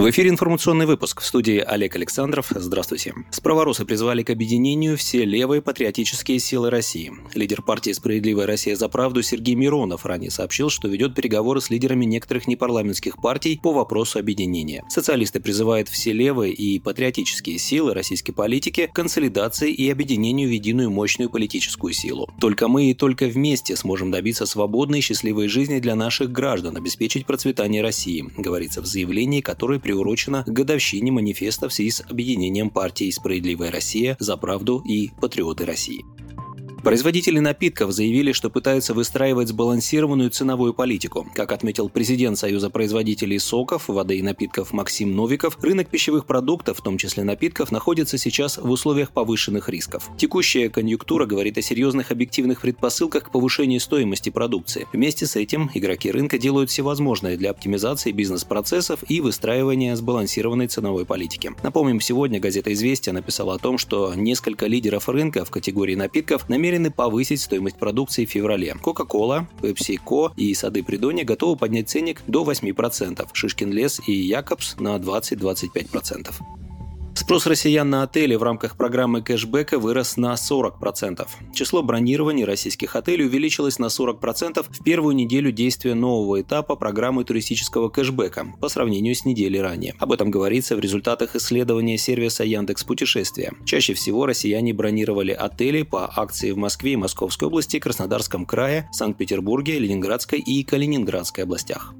В эфире информационный выпуск. В студии Олег Александров. Здравствуйте. Справоросы призвали к объединению все левые патриотические силы России. Лидер партии «Справедливая Россия за правду» Сергей Миронов ранее сообщил, что ведет переговоры с лидерами некоторых непарламентских партий по вопросу объединения. Социалисты призывают все левые и патриотические силы российской политики к консолидации и объединению в единую мощную политическую силу. Только мы и только вместе сможем добиться свободной и счастливой жизни для наших граждан, обеспечить процветание России, говорится в заявлении, которое приурочена к годовщине манифеста в связи с объединением партии «Справедливая Россия» за правду и «Патриоты России». Производители напитков заявили, что пытаются выстраивать сбалансированную ценовую политику. Как отметил президент Союза производителей соков, воды и напитков Максим Новиков, рынок пищевых продуктов, в том числе напитков, находится сейчас в условиях повышенных рисков. Текущая конъюнктура говорит о серьезных объективных предпосылках к повышению стоимости продукции. Вместе с этим игроки рынка делают все возможное для оптимизации бизнес-процессов и выстраивания сбалансированной ценовой политики. Напомним, сегодня газета «Известия» написала о том, что несколько лидеров рынка в категории напитков намерены намерены повысить стоимость продукции в феврале. Coca-Cola, PepsiCo и Сады Придонья готовы поднять ценник до 8%, Шишкин лес и Якобс на 20-25%. Спрос россиян на отели в рамках программы кэшбэка вырос на 40%. Число бронирований российских отелей увеличилось на 40% в первую неделю действия нового этапа программы туристического кэшбэка по сравнению с неделей ранее. Об этом говорится в результатах исследования сервиса Яндекс Путешествия. Чаще всего россияне бронировали отели по акции в Москве и Московской области, Краснодарском крае, Санкт-Петербурге, Ленинградской и Калининградской областях.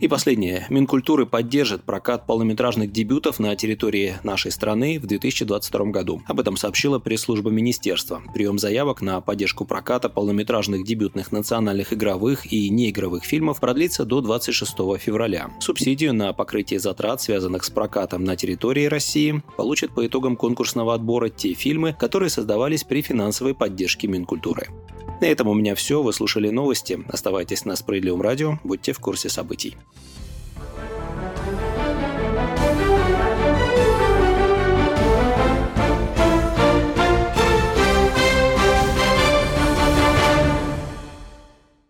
И последнее. Минкультуры поддержит прокат полнометражных дебютов на территории нашей страны в 2022 году. Об этом сообщила пресс-служба министерства. Прием заявок на поддержку проката полнометражных дебютных национальных игровых и неигровых фильмов продлится до 26 февраля. Субсидию на покрытие затрат, связанных с прокатом на территории России, получат по итогам конкурсного отбора те фильмы, которые создавались при финансовой поддержке Минкультуры. На этом у меня все. Вы слушали новости. Оставайтесь на Справедливом радио. Будьте в курсе событий.